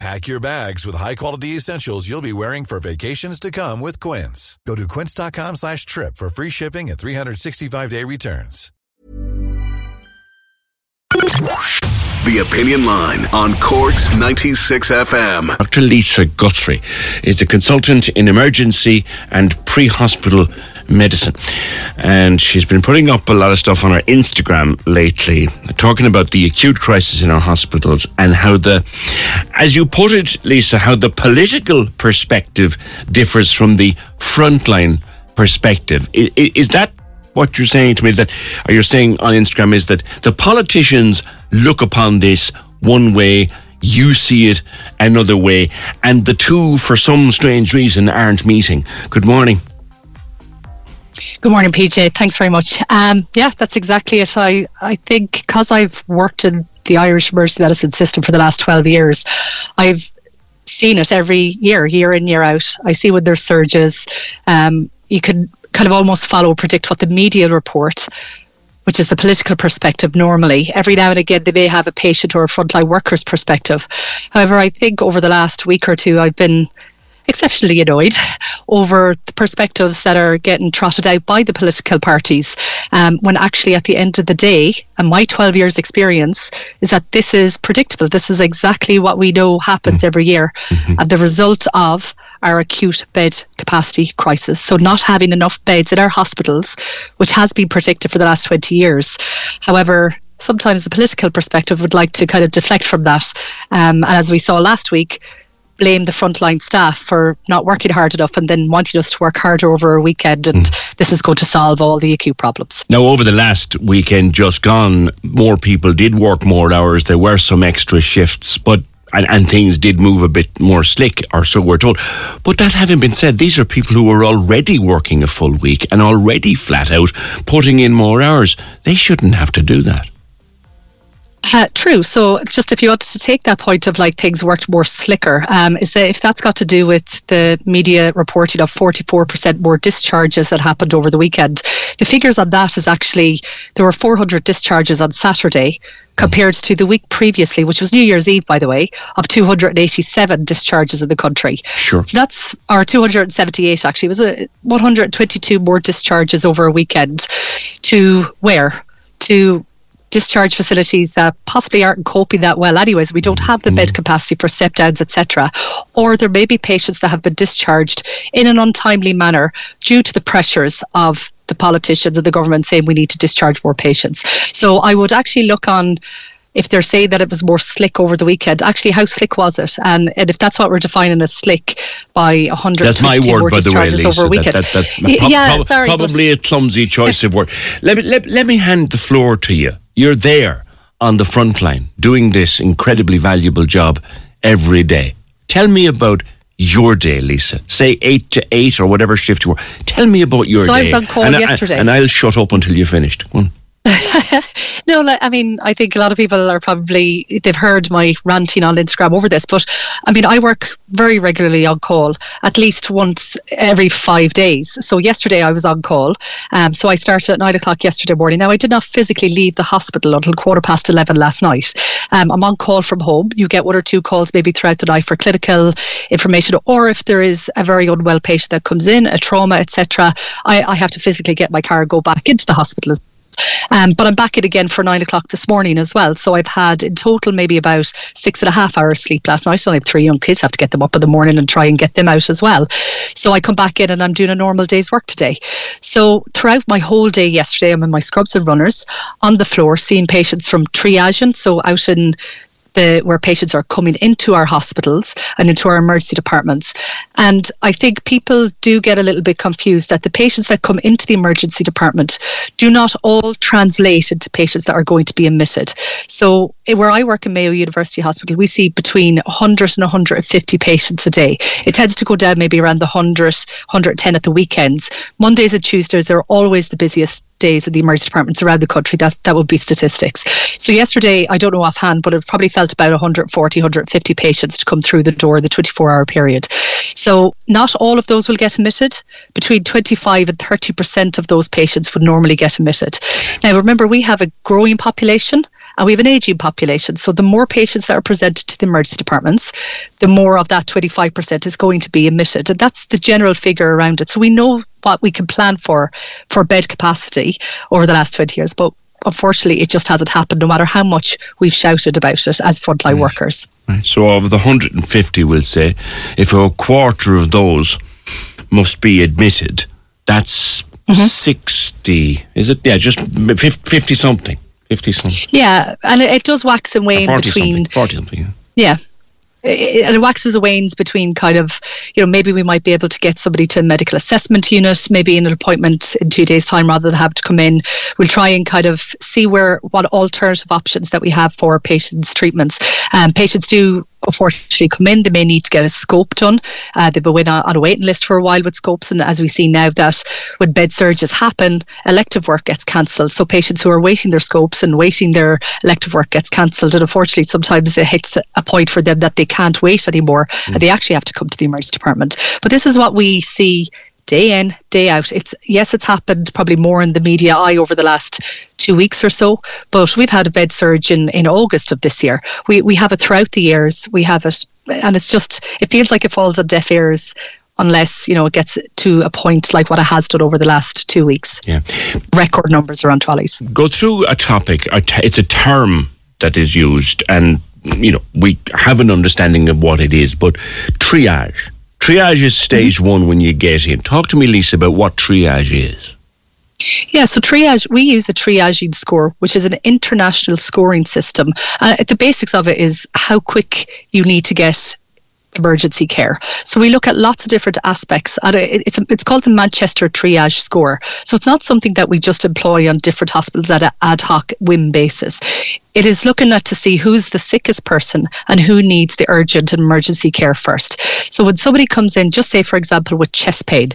Pack your bags with high-quality essentials you'll be wearing for vacations to come with Quince. Go to quince.com slash trip for free shipping and 365-day returns. The Opinion Line on Cork's 96 FM. Dr. Lisa Guthrie is a consultant in emergency and pre hospital medicine. And she's been putting up a lot of stuff on her Instagram lately, talking about the acute crisis in our hospitals and how the, as you put it, Lisa, how the political perspective differs from the frontline perspective. Is that what you're saying to me? That or you're saying on Instagram is that the politicians look upon this one way, you see it another way, and the two, for some strange reason, aren't meeting. Good morning. Good morning, PJ. Thanks very much. Um, yeah, that's exactly it. I, I think because I've worked in the Irish emergency medicine system for the last 12 years, I've seen it every year, year in, year out. I see when there's surges. Um, you can kind of almost follow, predict what the media report, which is the political perspective normally. Every now and again, they may have a patient or a frontline worker's perspective. However, I think over the last week or two, I've been exceptionally annoyed over the perspectives that are getting trotted out by the political parties um, when actually at the end of the day and my 12 years experience is that this is predictable. This is exactly what we know happens every year and the result of our acute bed capacity crisis. So not having enough beds in our hospitals which has been predicted for the last 20 years. However sometimes the political perspective would like to kind of deflect from that. Um, and as we saw last week blame the frontline staff for not working hard enough and then wanting us to work harder over a weekend and hmm. this is going to solve all the acute problems. Now, over the last weekend just gone, more people did work more hours. There were some extra shifts, but and, and things did move a bit more slick, or so we're told. But that having been said, these are people who are already working a full week and already flat out putting in more hours. They shouldn't have to do that. Uh, true. So, just if you want to take that point of like things worked more slicker, um, is that if that's got to do with the media reporting of 44% more discharges that happened over the weekend, the figures on that is actually there were 400 discharges on Saturday compared to the week previously, which was New Year's Eve, by the way, of 287 discharges in the country. Sure. So that's our 278 actually. It was a 122 more discharges over a weekend to where? To discharge facilities that possibly aren't coping that well anyways we don't have the mm-hmm. bed capacity for step downs etc or there may be patients that have been discharged in an untimely manner due to the pressures of the politicians and the government saying we need to discharge more patients so i would actually look on if they're saying that it was more slick over the weekend, actually, how slick was it? And, and if that's what we're defining as slick by 100 That's my word, by the way, Lisa. over a That- weekend. that- that- prob- yeah, prob- sorry, probably a clumsy choice of word. Let me let, let me hand the floor to you. You're there on the front line doing this incredibly valuable job every day. Tell me about your day, Lisa. Say eight to eight or whatever shift you were. Tell me about your So day. I was on call and yesterday. and I'll shut up until you're finished. Go on. No, like, I mean, I think a lot of people are probably they've heard my ranting on Instagram over this, but I mean, I work very regularly on call, at least once every five days. So yesterday I was on call, um, so I started at nine o'clock yesterday morning. Now I did not physically leave the hospital until quarter past eleven last night. Um, I'm on call from home. You get one or two calls maybe throughout the night for clinical information, or if there is a very unwell patient that comes in, a trauma, etc. I, I have to physically get my car and go back into the hospital um, but I'm back in again for nine o'clock this morning as well. So I've had in total maybe about six and a half hours sleep last night. I only have three young kids, have to get them up in the morning and try and get them out as well. So I come back in and I'm doing a normal day's work today. So throughout my whole day yesterday, I'm in my scrubs and runners on the floor, seeing patients from triaging, so out in the where patients are coming into our hospitals and into our emergency departments. And I think people do get a little bit confused that the patients that come into the emergency department do not all translate into patients that are going to be admitted. So eh, where I work in Mayo University Hospital, we see between 100 and 150 patients a day. It tends to go down maybe around the 100, 110 at the weekends. Mondays and Tuesdays are always the busiest days in the emergency departments around the country. That that would be statistics. So yesterday, I don't know offhand, but it probably felt about 140, 150 patients to come through the door the 24 hour period. So not all of those will get admitted. Between 25 and 30 percent of those patients would normally get admitted. Now remember, we have a growing population and we have an aging population. So the more patients that are presented to the emergency departments, the more of that 25% is going to be admitted. And that's the general figure around it. So we know what we can plan for for bed capacity over the last 20 years. But unfortunately, it just hasn't happened, no matter how much we've shouted about it as frontline right. workers. Right. So, of the 150, we'll say, if a quarter of those must be admitted, that's mm-hmm. 60, is it? Yeah, just 50 something. 50 something. Yeah, and it, it does wax and wane 40 between. Something, 40 something, yeah. Yeah, and it waxes and wanes between kind of, you know, maybe we might be able to get somebody to a medical assessment unit, maybe in an appointment in two days' time rather than have to come in. We'll try and kind of see where what alternative options that we have for patients' treatments. Um, patients do unfortunately come in, they may need to get a scope done. Uh, they've been on a waiting list for a while with scopes, and as we see now that when bed surges happen, elective work gets cancelled. So patients who are waiting their scopes and waiting their elective work gets cancelled, and unfortunately sometimes it hits a point for them that they can't wait anymore, mm. and they actually have to come to the emergency department. But this is what we see day in, day out. It's yes, it's happened probably more in the media eye over the last two weeks or so, but we've had a bed surge in, in August of this year. We we have it throughout the years. We have it, and it's just it feels like it falls on deaf ears unless you know it gets to a point like what it has done over the last two weeks. Yeah, record numbers around trolleys. Go through a topic. It's a term that is used, and you know we have an understanding of what it is, but triage Triage is stage mm-hmm. one when you get in. Talk to me, Lisa, about what triage is. Yeah, so triage, we use a triaging score, which is an international scoring system. Uh, the basics of it is how quick you need to get emergency care. So we look at lots of different aspects. And it's it's called the Manchester Triage Score. So it's not something that we just employ on different hospitals at an ad hoc whim basis it is looking at to see who's the sickest person and who needs the urgent and emergency care first. So when somebody comes in, just say for example with chest pain,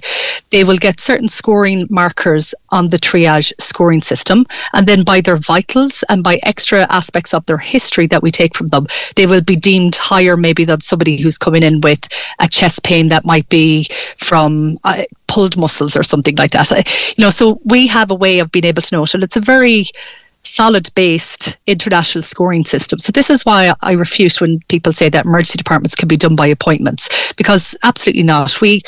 they will get certain scoring markers on the triage scoring system, and then by their vitals and by extra aspects of their history that we take from them, they will be deemed higher maybe than somebody who's coming in with a chest pain that might be from uh, pulled muscles or something like that. Uh, you know, so we have a way of being able to know it, and it's a very solid based international scoring system. So this is why I refute when people say that emergency departments can be done by appointments because absolutely not. We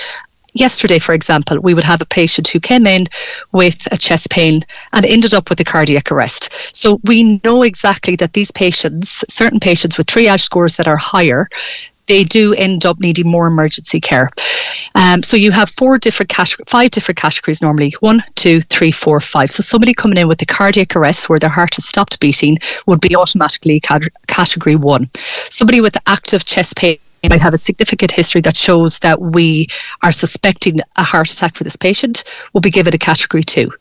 yesterday, for example, we would have a patient who came in with a chest pain and ended up with a cardiac arrest. So we know exactly that these patients, certain patients with triage scores that are higher, they do end up needing more emergency care. Um, so you have four different categories, five different categories normally one, two, three, four, five. So somebody coming in with a cardiac arrest where their heart has stopped beating would be automatically category one. Somebody with active chest pain might have a significant history that shows that we are suspecting a heart attack for this patient will be given a category two.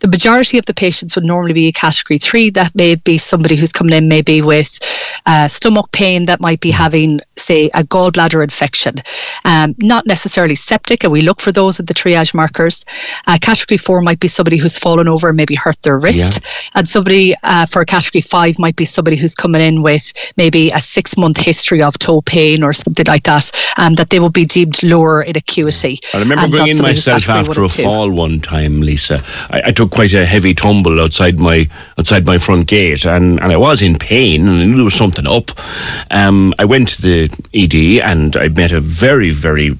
The majority of the patients would normally be a category three. That may be somebody who's coming in maybe with uh, stomach pain that might be having, say, a gallbladder infection, um, not necessarily septic, and we look for those at the triage markers. Uh, category four might be somebody who's fallen over and maybe hurt their wrist, yeah. and somebody uh, for a category five might be somebody who's coming in with maybe a six month history of toe pain or something like that, um, that they will be deemed lower in acuity. I remember going in myself after a fall one time, Lisa. I, I, took quite a heavy tumble outside my outside my front gate, and, and I was in pain, and I knew there was something up. Um, I went to the ED, and I met a very very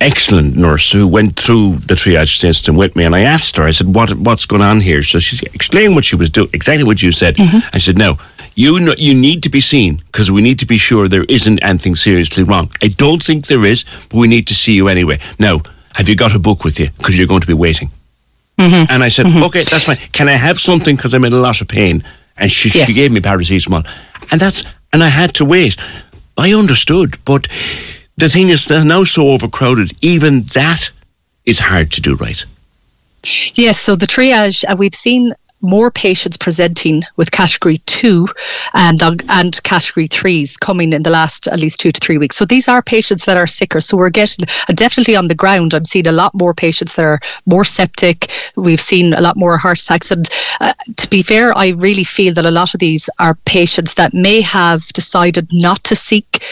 excellent nurse who went through the triage system with me, and I asked her, I said, "What what's going on here?" So she explained what she was doing, exactly what you said. Mm-hmm. I said, "No, you know, you need to be seen because we need to be sure there isn't anything seriously wrong. I don't think there is, but we need to see you anyway. Now, have you got a book with you? Because you're going to be waiting." Mm-hmm. And I said, mm-hmm. "Okay, that's fine. Can I have something because I'm in a lot of pain?" And she, Yes. she gave me paracetamol, and that's and I had to wait. I understood, but the thing is, they're now so overcrowded. Even that is hard to do right. Yes, so the triage, uh, we've seen more patients presenting with category two and and category threes coming in the last at least two to three weeks. So these are patients that are sicker. So we're getting uh, definitely on the ground. I'm seeing a lot more patients that are more septic. We've seen a lot more heart attacks. And uh, to be fair, I really feel that a lot of these are patients that may have decided not to seek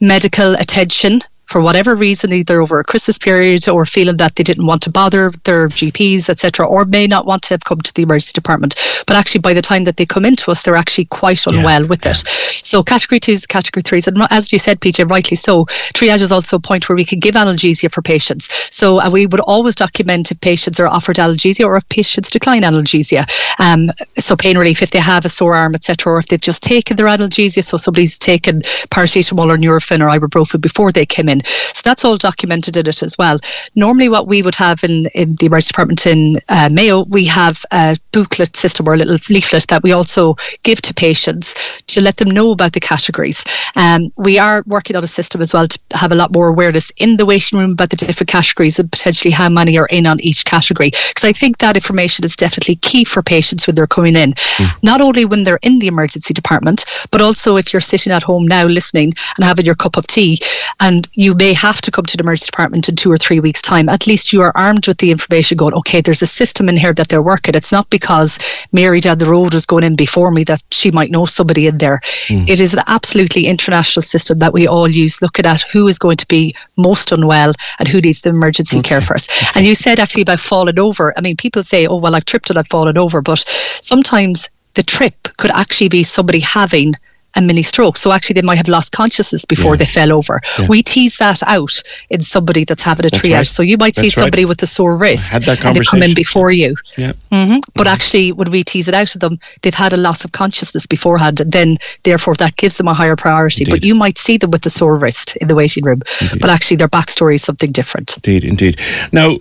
medical attention for whatever reason, either over a Christmas period or feeling that they didn't want to bother their GPs, etc., or may not want to have come to the emergency department. But actually, by the time that they come into us, they're actually quite unwell with it. So, category twos, category threes, and as you said, PJ, rightly so, triage is also a point where we can give analgesia for patients. So, uh, we would always document if patients are offered analgesia or if patients decline analgesia. Um, so, pain relief if they have a sore arm, etc., or if they've just taken their analgesia. So, somebody's taken paracetamol or Nurofen or ibuprofen before they came in. So that's all documented in it as well. Normally, what we would have in, in the emergency department in uh, Mayo, we have a booklet system or a little leaflet that we also give to patients to let them know about the categories. Um, we are working on a system as well to have a lot more awareness in the waiting room about the different categories and potentially how many are in on each category. Because I think that information is definitely key for patients when they're coming in, not only when they're in the emergency department, but also if you're sitting at home now listening and having your cup of tea and you may have to come to the emergency department in two or three weeks' time, at least you are armed with the information going, okay, there's a system in here that they're working. It's not because Mary down the road was going in before me that she might know somebody in there. Hmm. It is an absolutely international system that we all use, looking at who is going to be most unwell and who needs the emergency care first. And you said actually about falling over. I mean, people say, oh, well, I've tripped and I've fallen over, but sometimes the trip could actually be somebody having a mini stroke. So actually, they might have lost consciousness before Yeah. they fell over. We tease that out in somebody that's having a That's triage. right. So you might see That's right. somebody with a sore wrist and they come in before you. Yeah. hmm But actually, when we tease it out of them, they've had a loss of consciousness beforehand. And then, therefore, that gives them a higher priority. But you might see them with the sore wrist in the waiting room. But actually, their backstory is something different. Indeed, indeed. Now,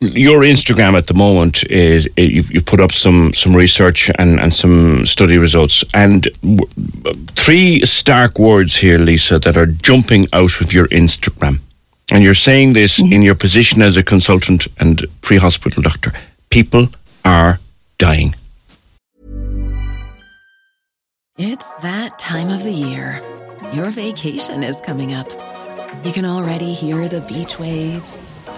your Instagram at the moment is eh, you've, you put up some some research and, and some study results, and w- three stark words here, Lisa, that are jumping out of your Instagram. And you're saying this in your position as a consultant and pre-hospital doctor. People are dying. It's that time of the year. Your vacation is coming up. You can already hear the beach waves,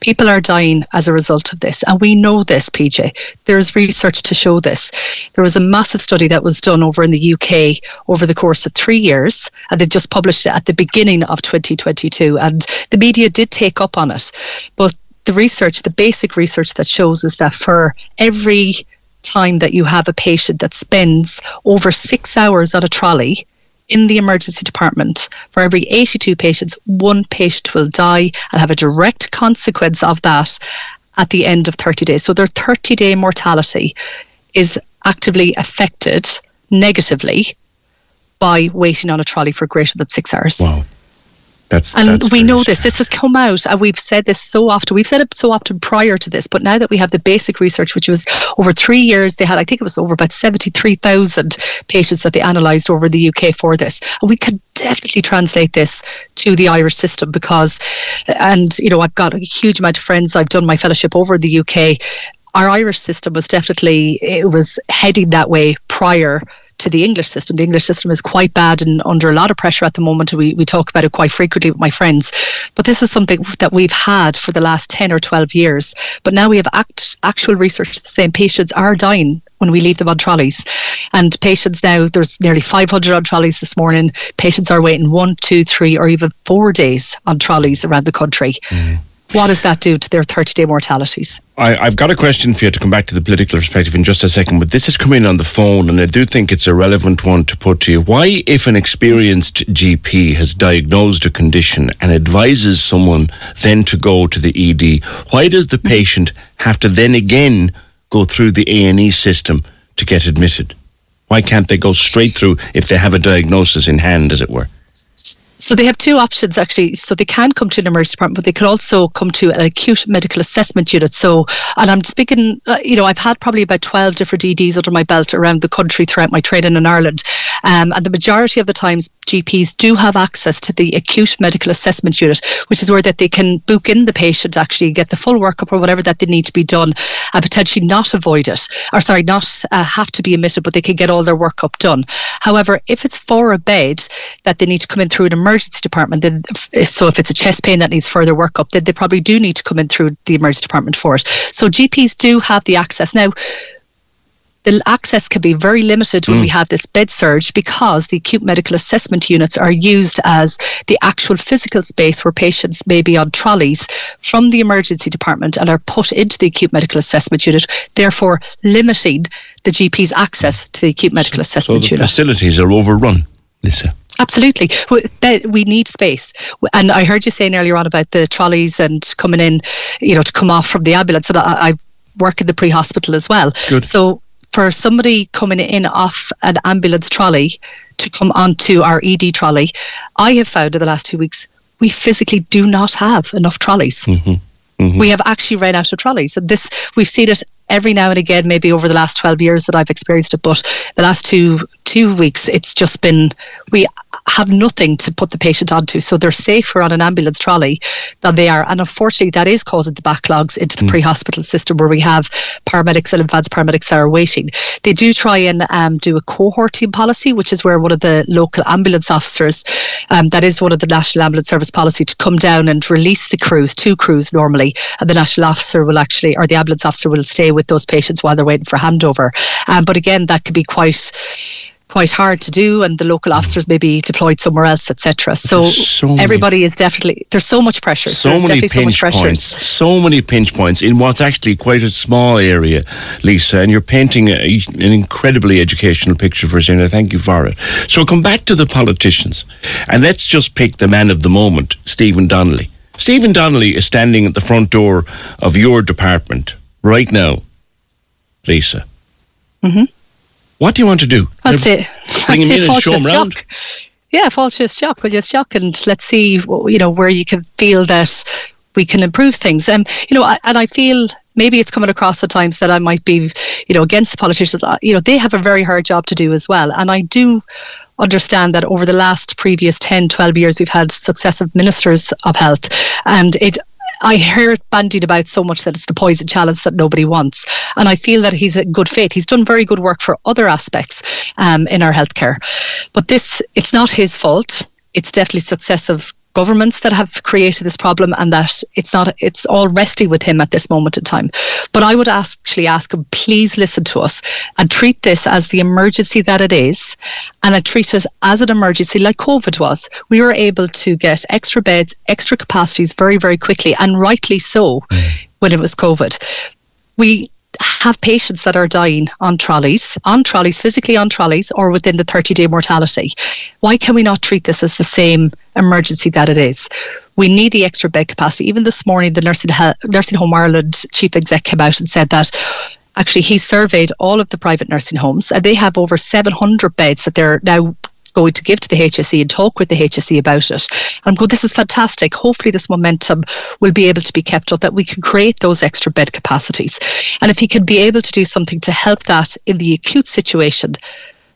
people are dying as a result of this. And we know this, PJ. There's research to show this. There was a massive study that was done over in the UK over the course of three years, and they've just published it at the beginning of 2022. And the media did take up on it. But the research, the basic research that shows is that for every time that you have a patient that spends over six hours on a trolley in the emergency department, for every 82 patients, one patient will die and have a direct consequence of that at the end of 30 days. So their 30 day mortality is actively affected negatively by waiting on a trolley for greater than six hours. Wow. That's, and that's we know this. This has come out, and we've said this so often. We've said it so often prior to this, but now that we have the basic research, which was over three years, they had, I think it was over about 73,000 patients that they analysed over the UK for this. And we could definitely translate this to the Irish system because, and, you know, I've got a huge amount of friends. I've done my fellowship over in the UK. Our Irish system was definitely, it was heading that way prior to the English system. The English system is quite bad and under a lot of pressure at the moment. We, we talk about it quite frequently with my friends. But this is something that we've had for the last 10 or 12 years. But now we have act, actual research saying patients are dying when we leave them on trolleys. And patients now, there's nearly 500 on trolleys this morning. Patients are waiting one, two, three, or even four days on trolleys around the country. Mm. What does that do to their 30 day mortalities? I, have got a question for you to come back to the political perspective in just a second, but this has come in on the phone, and I do think it's a relevant one to put to you. Why, if an experienced GP has diagnosed a condition and advises someone then to go to the ED, why does the patient have to then again go through the A&E system to get admitted? Why can't they go straight through if they have a diagnosis in hand, as it were? So they have two options actually. So they can come to an emergency department, but they can also come to an acute medical assessment unit. So, and I'm speaking, uh, you know, I've had probably about 12 different EDs under my belt around the country throughout my training in Ireland. Um, and the majority of the times, GPs do have access to the acute medical assessment unit, which is where that they can book in the patient, actually get the full workup or whatever that they need to be done, and potentially not avoid it, or sorry, not uh, have to be admitted, but they can get all their workup done. However, if it's for a bed that they need to come in through an emergency department, then so if it's a chest pain that needs further workup, then they probably do need to come in through the emergency department for it. So GPs do have the access now the access can be very limited when mm. we have this bed surge because the acute medical assessment units are used as the actual physical space where patients may be on trolleys from the emergency department and are put into the acute medical assessment unit, therefore limiting the GP's access to the acute medical assessment so the unit. Facilities are overrun, Lisa. Absolutely. We need space. And I heard you saying earlier on about the trolleys and coming in, you know, to come off from the ambulance. And I, I work in the pre hospital as well. Good. So for somebody coming in off an ambulance trolley to come onto our ED trolley, I have found in the last two weeks we physically do not have enough trolleys. Mm-hmm. Mm-hmm. We have actually ran out of trolleys, and this we've seen it every now and again, maybe over the last 12 years that I've experienced it, but the last two two weeks, it's just been we have nothing to put the patient onto. So they're safer on an ambulance trolley than they are. And unfortunately, that is causing the backlogs into the mm. pre hospital system where we have paramedics and advanced paramedics that are waiting. They do try and um, do a cohorting policy, which is where one of the local ambulance officers, um, that is one of the National Ambulance Service policy, to come down and release the crews, two crews normally. And the national officer will actually, or the ambulance officer will stay with those patients while they're waiting for handover. Um, but again, that could be quite quite hard to do and the local mm. officers may be deployed somewhere else etc so, so everybody is definitely there's so much pressure so there's many pinch so points so many pinch points in what's actually quite a small area Lisa and you're painting a, an incredibly educational picture for us and I thank you for it so come back to the politicians and let's just pick the man of the moment Stephen Donnelly Stephen Donnelly is standing at the front door of your department right now Lisa. Mm-hmm. What do you want to do? I'd say, bring I'd him in and show him around. Yeah, his shock. Will you shock and let's see, you know, where you can feel that we can improve things. And um, you know, and I feel maybe it's coming across at times that I might be, you know, against the politicians. Uh, you know, they have a very hard job to do as well, and I do understand that over the last previous 10 12 years we've had successive ministers of health and it I hear it bandied about so much that it's the poison chalice that nobody wants. And I feel that he's in good faith. He's done very good work for other aspects um, in our healthcare. But this, it's not his fault. It's definitely successive governments that have created this problem and that it's not it's all resting with him at this moment in time but i would actually ask him please listen to us and treat this as the emergency that it is and I treat it as an emergency like covid was we were able to get extra beds extra capacities very very quickly and rightly so mm. when it was COVID. We have patients that are dying on trolleys, on trolleys, physically on trolleys, or within the 30 day mortality. Why can we not treat this as the same emergency that it is? We need the extra bed capacity. Even this morning, the Nursing, Nursing Home Ireland chief exec came out and said that actually he surveyed all of the private nursing homes and they have over 700 beds that they're now going to give to the HSE and talk with the HSE about it. And I'm going, this is fantastic. Hopefully, this momentum will be able to be kept up, that we can create those extra bed capacities. And if he can be able to do something to help that in the acute situation,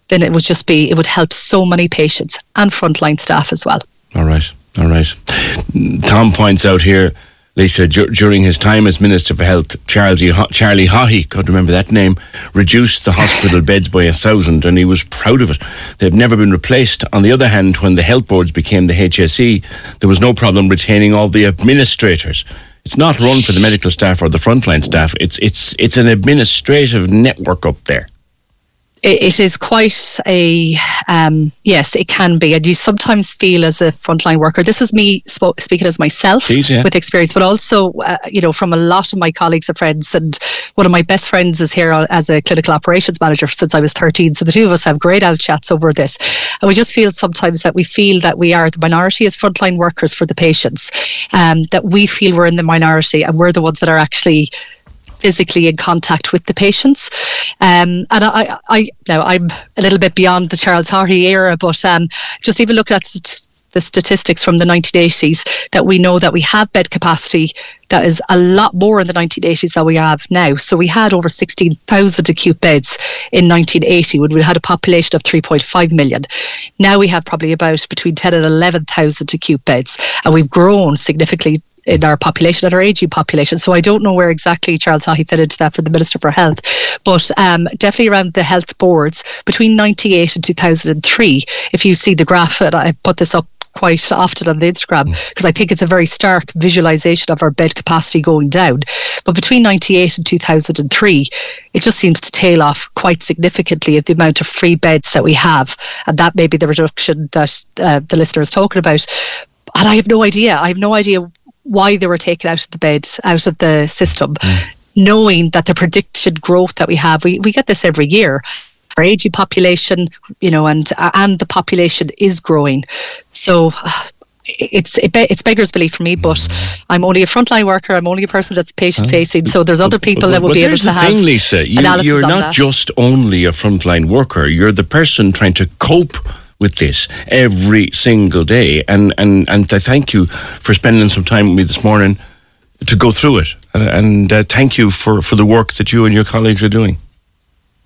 then it would just be, it would help so many patients and frontline staff as well. All right. All right. Tom points out here Lisa, during his time as Minister for Health, Charles e. Charlie Haughey, could remember that name, reduced the hospital beds by a thousand, and he was proud of it. They've never been replaced. On the other hand, when the health boards became the HSE, there was no problem retaining all the administrators. It's not run for the medical staff or the frontline staff. It's it's it's an administrative network up there it is quite a um, yes it can be. And you sometimes feel as a frontline worker. This is me sp- speaking as myself Jeez, yeah. with experience but also uh, you know from a lot of my colleagues and friends. And one of my best friends is here as a clinical operations manager since I was 13 so the two of us have great out chats over this. And we just feel sometimes that we feel that we are the minority as frontline workers for the patients um, that we feel we're in the minority and we're the ones that are actually physically in contact with the patients. Um, and I, I, now I'm a little bit beyond the Charles Haughey era, but um, just even looking at the statistics from the 1980s that we know that we have bed capacity that is a lot more in the 1980s than we have now. So we had over 16,000 acute beds in 1980 when we had a population of 3.5 million. Now we have probably about between 10 and 11,000 acute beds, and we've grown significantly in our population and our aging population. So I don't know where exactly Charles Haughey fit into that for the Minister for Health, but um, definitely around the health boards between 98 and 2003. If you see the graph, and I put this up quite often on the Instagram because mm. I think it's a very stark visualization of our bed capacity going down. But between 98 and 2003, it just seems to tail off quite significantly at the amount of free beds that we have. And that may be the reduction that uh, the listener is talking about. And I have no idea. I have no idea why they were taken out of the bed, out of the system, mm. knowing that the predicted growth that we have, we, we get this every year. Our aging population, you know, and and the population is growing. So it's it be, it's beggar's belief for me, but mm. I'm only a frontline worker. I'm only a person that's patient facing. So there's other people but, that will be able to have. Thing, Lisa, you, you're not that. just only a frontline worker. You're the person trying to cope with this every single day. And, and, and I thank you for spending some time with me this morning to go through it. And, and uh, thank you for, for the work that you and your colleagues are doing.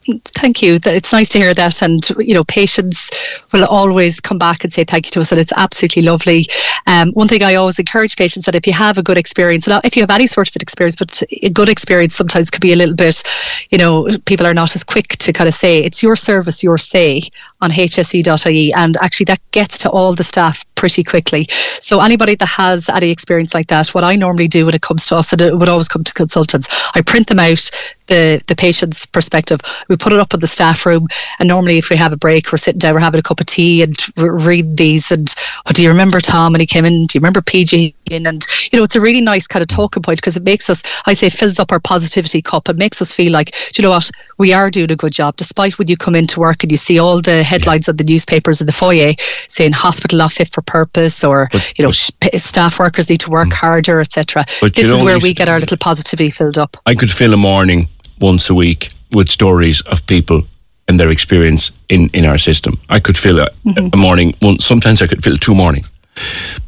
Thank you. It's nice to hear that. And, you know, patients will always come back and say thank you to us. And it's absolutely lovely. Um, one thing I always encourage patients that if you have a good experience, and if you have any sort of an experience, but a good experience sometimes could be a little bit, you know, people are not as quick to kind of say it's your service, your say on hse.ie. And actually, that gets to all the staff pretty quickly. So, anybody that has any experience like that, what I normally do when it comes to us, and it would always come to consultants, I print them out, the, the patient's perspective. We put it up in the staff room, and normally, if we have a break, we're sitting down, we're having a cup of tea and read these. And oh, do you remember Tom when he came in? Do you remember PJ? In? And you know, it's a really nice kind of talking point because it makes us, I say, fills up our positivity cup. It makes us feel like, do you know what, we are doing a good job, despite when you come into work and you see all the headlines of the newspapers in the foyer saying hospital not fit for purpose or but, you know but, staff workers need to work mm. harder, etc. This is where we get our little positivity filled up. I could fill a morning once a week with stories of people and their experience in, in our system. I could fill a, mm-hmm. a morning, one, sometimes I could fill two mornings.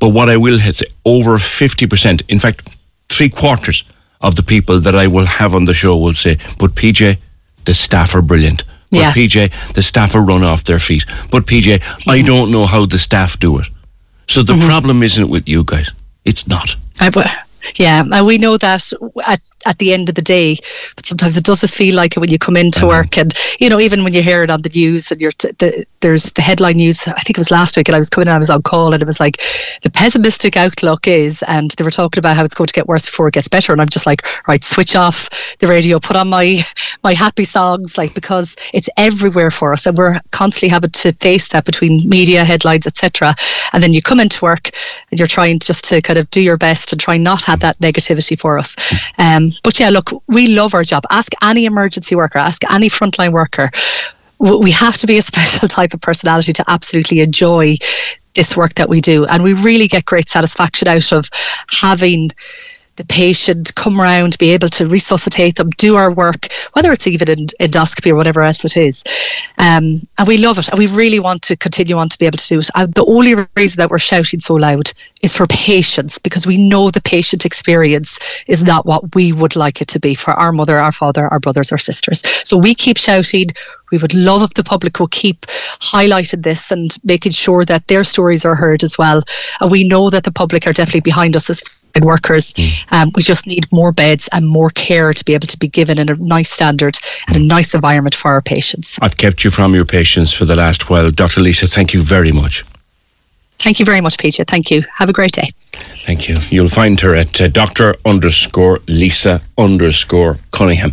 But what I will say, over 50%, in fact, three quarters of the people that I will have on the show will say, but PJ, the staff are brilliant. But yeah. PJ, the staff are run off their feet. But PJ, mm-hmm. I don't know how the staff do it. So the mm-hmm. problem isn't with you guys. It's not. I, yeah, and we know that at at the end of the day. But sometimes it doesn't feel like it when you come into work, and you know, even when you hear it on the news and you're t- the, there's the headline news. I think it was last week, and I was coming in, I was on call, and it was like the pessimistic outlook is, and they were talking about how it's going to get worse before it gets better, and I'm just like, right, switch off the radio, put on my my happy songs, like because it's everywhere for us, and we're constantly having to face that between media headlines, etc. And then you come into work and you're trying just to kind of do your best and try not have that negativity for us. Um, but yeah, look, we love our job. Ask any emergency worker, ask any frontline worker. We have to be a special type of personality to absolutely enjoy this work that we do. And we really get great satisfaction out of having the patient come round, be able to resuscitate them, do our work, whether it's even in endoscopy or whatever else it is. Um, and we love it. And we really want to continue on to be able to do it. And the only reason that we're shouting so loud is for patients because we know the patient experience is not what we would like it to be for our mother, our father, our brothers, our sisters. So we keep shouting. We would love if the public will keep highlighting this and making sure that their stories are heard as well. And we know that the public are definitely behind us as workers. Um, we just need more beds and more care to be able to be given in a nice standard and a nice environment for our patients. I've kept you from your patients for the last while. Dr. Lisa, thank you very much. Thank you very much, Peter. Thank you. Have a great day. Thank you. You'll find her at uh, Dr. underscore Lisa underscore Cunningham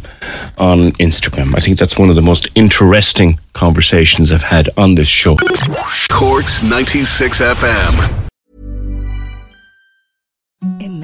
on Instagram. I think that's one of the most interesting conversations I've had on this show. Corks 96 FM.